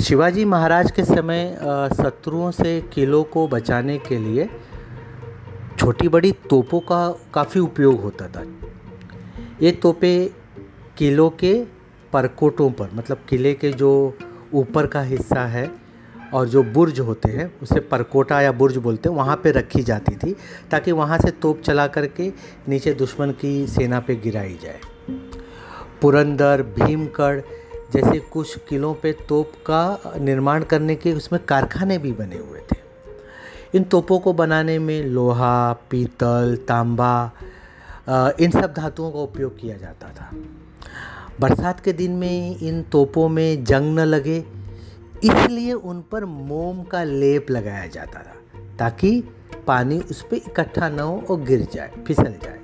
शिवाजी महाराज के समय शत्रुओं से किलों को बचाने के लिए छोटी बड़ी तोपों का काफ़ी उपयोग होता था। ये तोपें किलों के परकोटों पर मतलब किले के जो ऊपर का हिस्सा है और जो बुर्ज होते हैं, उसे परकोटा या बुर्ज बोलते हैं, वहाँ पे रखी जाती थी ताकि वहाँ से तोप चला करके नीचे दुश्मन की सेना पे गिराई जाए। पुरंदर भीमगढ़ जैसे कुछ किलों पे तोप का निर्माण करने के उसमें कारखाने भी बने हुए थे। इन तोपों को बनाने में लोहा, पीतल, तांबा इन सब धातुओं का उपयोग किया जाता था। बरसात के दिन में इन तोपों में जंग न लगे, इसलिए उन पर मोम का लेप लगाया जाता था, ताकि पानी उस पर इकट्ठा न हो और गिर जाए, फिसल जाए।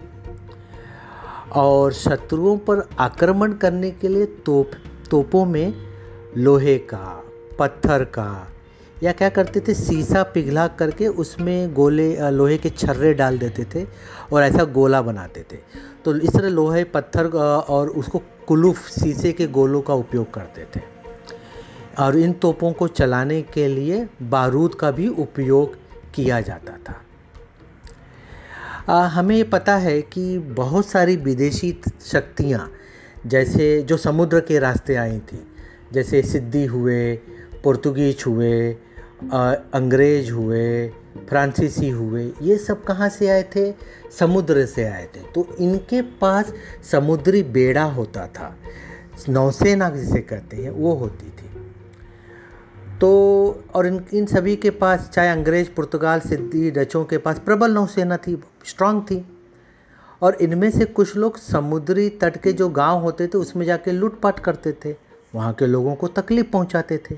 और शत्रुओं पर आक्रमण करने के लिए तोप तोपों में लोहे का पत्थर का या क्या करते थे सीसा पिघला करके उसमें गोले लोहे के छर्रे डाल देते थे और ऐसा गोला बनाते थे। तो इस तरह लोहे पत्थर और उसको कुलूफ शीशे के गोलों का उपयोग करते थे। और इन तोपों को चलाने के लिए बारूद का भी उपयोग किया जाता था। आ, हमें पता है कि बहुत सारी विदेशी शक्तियाँ जैसे जो समुद्र के रास्ते आई थी, जैसे सिद्धि हुए, पुर्तगीज हुए अंग्रेज़ हुए, फ्रांसीसी हुए, ये सब कहाँ से आए थे? समुद्र से आए थे। तो इनके पास समुद्री बेड़ा होता था। नौसेना जिसे कहते हैं, वो होती थी। तो और इन इन सभी के पास, चाहे अंग्रेज़, पुर्तगाल सिद्धि डचों के पास प्रबल नौसेना थी स्ट्रांग थी। और इनमें से कुछ लोग समुद्री तट के जो गाँव होते थे, उसमें जाके लूटपाट करते थे। वहाँ के लोगों को तकलीफ़ पहुँचाते थे।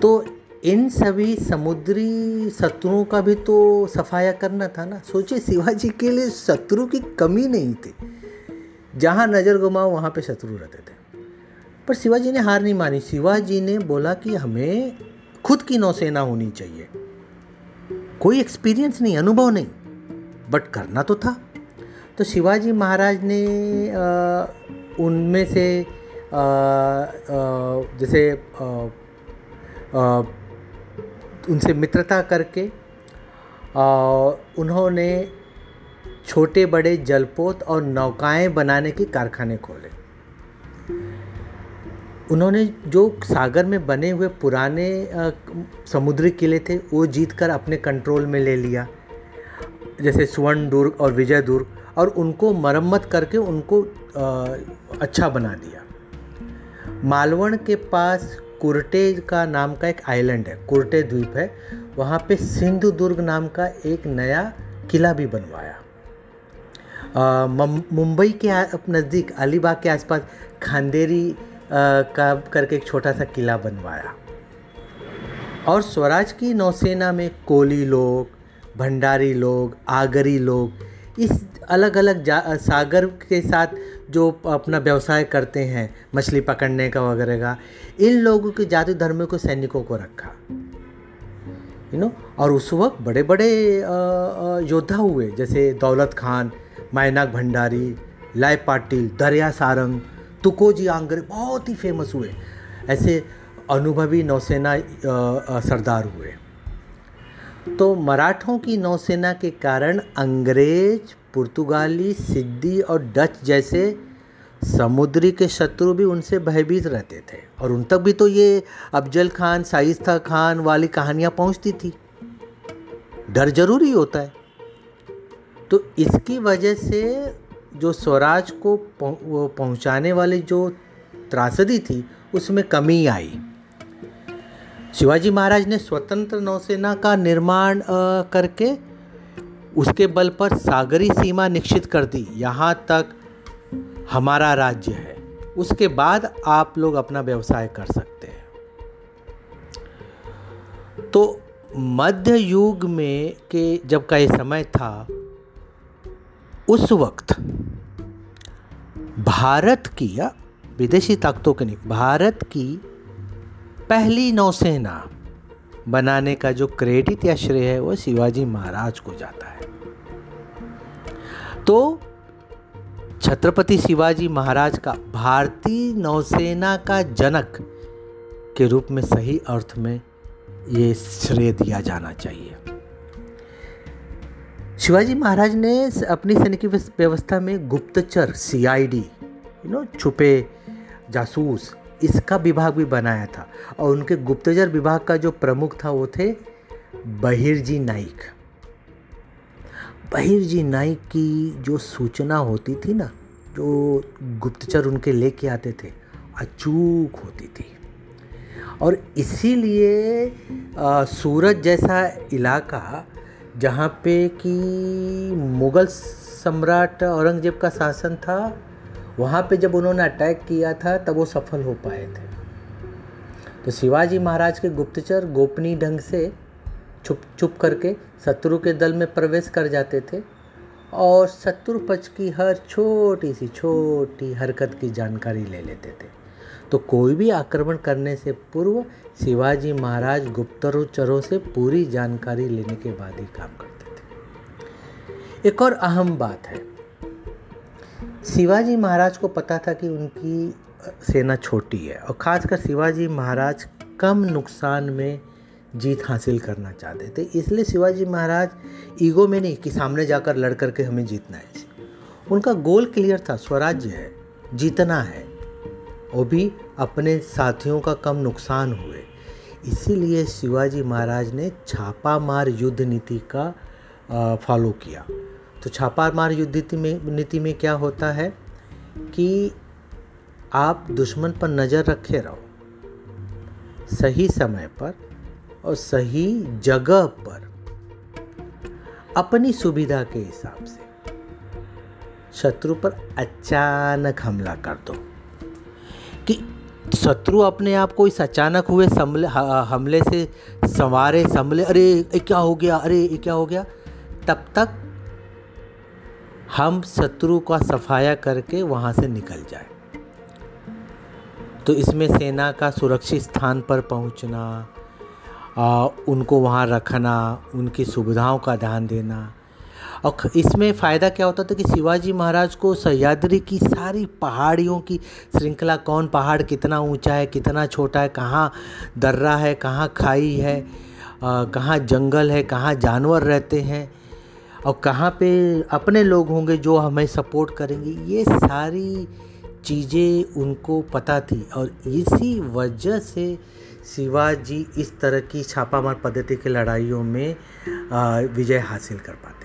तो इन सभी समुद्री शत्रुओं का भी तो सफाया करना था ना। सोचिए, शिवाजी के लिए शत्रु की कमी नहीं थी। जहाँ नज़र घुमाओ, वहाँ पे शत्रु रहते थे। पर शिवाजी ने हार नहीं मानी। शिवाजी ने बोला कि हमें खुद की नौसेना होनी चाहिए। कोई एक्सपीरियंस नहीं, अनुभव नहीं। बट करना तो था। तो शिवाजी महाराज ने उनमें से आ, आ, जैसे आ, उनसे मित्रता करके उन्होंने छोटे बड़े जलपोत और नौकाएँ बनाने के कारखाने खोले। उन्होंने जो सागर में बने हुए पुराने समुद्री किले थे वो जीत कर अपने कंट्रोल में ले लिया। जैसे स्वर्ण दुर्ग और विजय दुर्ग। और उनको मरम्मत करके उनको आ, अच्छा बना दिया। मालवण के पास कुर्टे का नाम का एक आइलैंड है कुर्टे द्वीप है। वहाँ पे सिंधु दुर्ग नाम का एक नया किला भी बनवाया। मुंबई के नज़दीक अलीबाग के आसपास खांदेरी का करके एक छोटा सा किला बनवाया। और स्वराज की नौसेना में कोली लोग भंडारी लोग आगरी लोग इस अलग अलग सागर के साथ जो अपना व्यवसाय करते हैं, मछली पकड़ने का वगैरह का, इन लोगों के जाति धर्म को सैनिकों को रखा। यू नो और उस वक्त बड़े बड़े योद्धा हुए, जैसे दौलत खान, मायनाक भंडारी लाय पाटिल, दरिया सारंग, तुकोजी आंगरे, बहुत ही फ़ेमस हुए। ऐसे अनुभवी नौसेना सरदार हुए। तो मराठों की नौसेना के कारण अंग्रेज़, पुर्तगाली, सिद्दी और डच जैसे समुद्री के शत्रु भी उनसे भयभीत रहते थे और उन तक भी तो ये अफजल खान शाइस्ता खान वाली कहानियाँ पहुँचती थी। डर ज़रूरी होता है। तो इसकी वजह से जो स्वराज को पहुँचाने वाली जो त्रासदी थी, उसमें कमी आई। शिवाजी महाराज ने स्वतंत्र नौसेना का निर्माण करके उसके बल पर सागरी सीमा निश्चित कर दी। यहाँ तक हमारा राज्य है। उसके बाद आप लोग अपना व्यवसाय कर सकते हैं। तो मध्य युग में के जब का ये समय था, उस वक्त भारत की, या विदेशी ताकतों के नहीं, भारत की पहली नौसेना बनाने का जो क्रेडिट या श्रेय है, वो शिवाजी महाराज को जाता है। तो छत्रपति शिवाजी महाराज का, भारतीय नौसेना का जनक के रूप में सही अर्थ में ये श्रेय दिया जाना चाहिए। शिवाजी महाराज ने अपनी सैनिक व्यवस्था में गुप्तचर सीआईडी यू नो छुपे जासूस इसका विभाग भी बनाया था और उनके गुप्तचर विभाग का जो प्रमुख था वो थे बहिरजी नाइक बहिरजी नाइक की जो सूचना होती थी ना, जो गुप्तचर उनके लेके आते थे, अचूक होती थी। और इसीलिए सूरत जैसा इलाका जहाँ पे कि मुग़ल सम्राट औरंगज़ेब का शासन था वहाँ पे जब उन्होंने अटैक किया था, तब वो सफल हो पाए थे। तो शिवाजी महाराज के गुप्तचर गोपनीय ढंग से छुप छुप करके शत्रु के दल में प्रवेश कर जाते थे और शत्रु पक्ष की हर छोटी सी, छोटी हरकत की जानकारी ले लेते थे। तो कोई भी आक्रमण करने से पूर्व शिवाजी महाराज गुप्तचरों से पूरी जानकारी लेने के बाद ही काम करते थे। एक और अहम बात है शिवाजी महाराज को पता था कि उनकी सेना छोटी है और ख़ासकर शिवाजी महाराज कम नुकसान में जीत हासिल करना चाहते थे। इसलिए शिवाजी महाराज ईगो में नहीं कि सामने जाकर लड़ करके हमें जीतना है। उनका गोल क्लियर था, स्वराज्य है, जीतना है। वो भी अपने साथियों का कम नुकसान हुए। इसीलिए शिवाजी महाराज ने छापा मार युद्ध नीति का फॉलो किया। तो छापा मार युद्ध नीति में नीति में क्या होता है कि आप दुश्मन पर नज़र रखे रहो, सही समय पर और सही जगह पर, अपनी सुविधा के हिसाब से शत्रु पर अचानक हमला कर दो। कि शत्रु अपने आप को इस अचानक हुए हमले से संवारे, संभले, अरे क्या हो गया, अरे क्या हो गया? तब तक हम शत्रु का सफाया करके वहाँ से निकल जाए। तो इसमें सेना का सुरक्षित स्थान पर पहुँचना उनको वहाँ रखना, उनकी सुविधाओं का ध्यान देना। और इसमें फ़ायदा क्या होता था कि शिवाजी महाराज को सह्याद्री की सारी पहाड़ियों की श्रृंखला, कौन पहाड़ कितना ऊँचा है, कितना छोटा है, कहाँ दर्रा है, कहाँ खाई है कहाँ जंगल है, कहाँ जानवर रहते हैं और कहाँ पे अपने लोग होंगे जो हमें सपोर्ट करेंगे, ये सारी चीज़ें उनको पता थी। और इसी वजह से शिवाजी इस तरह की छापामार पद्धति की लड़ाइयों में विजय हासिल कर पाते।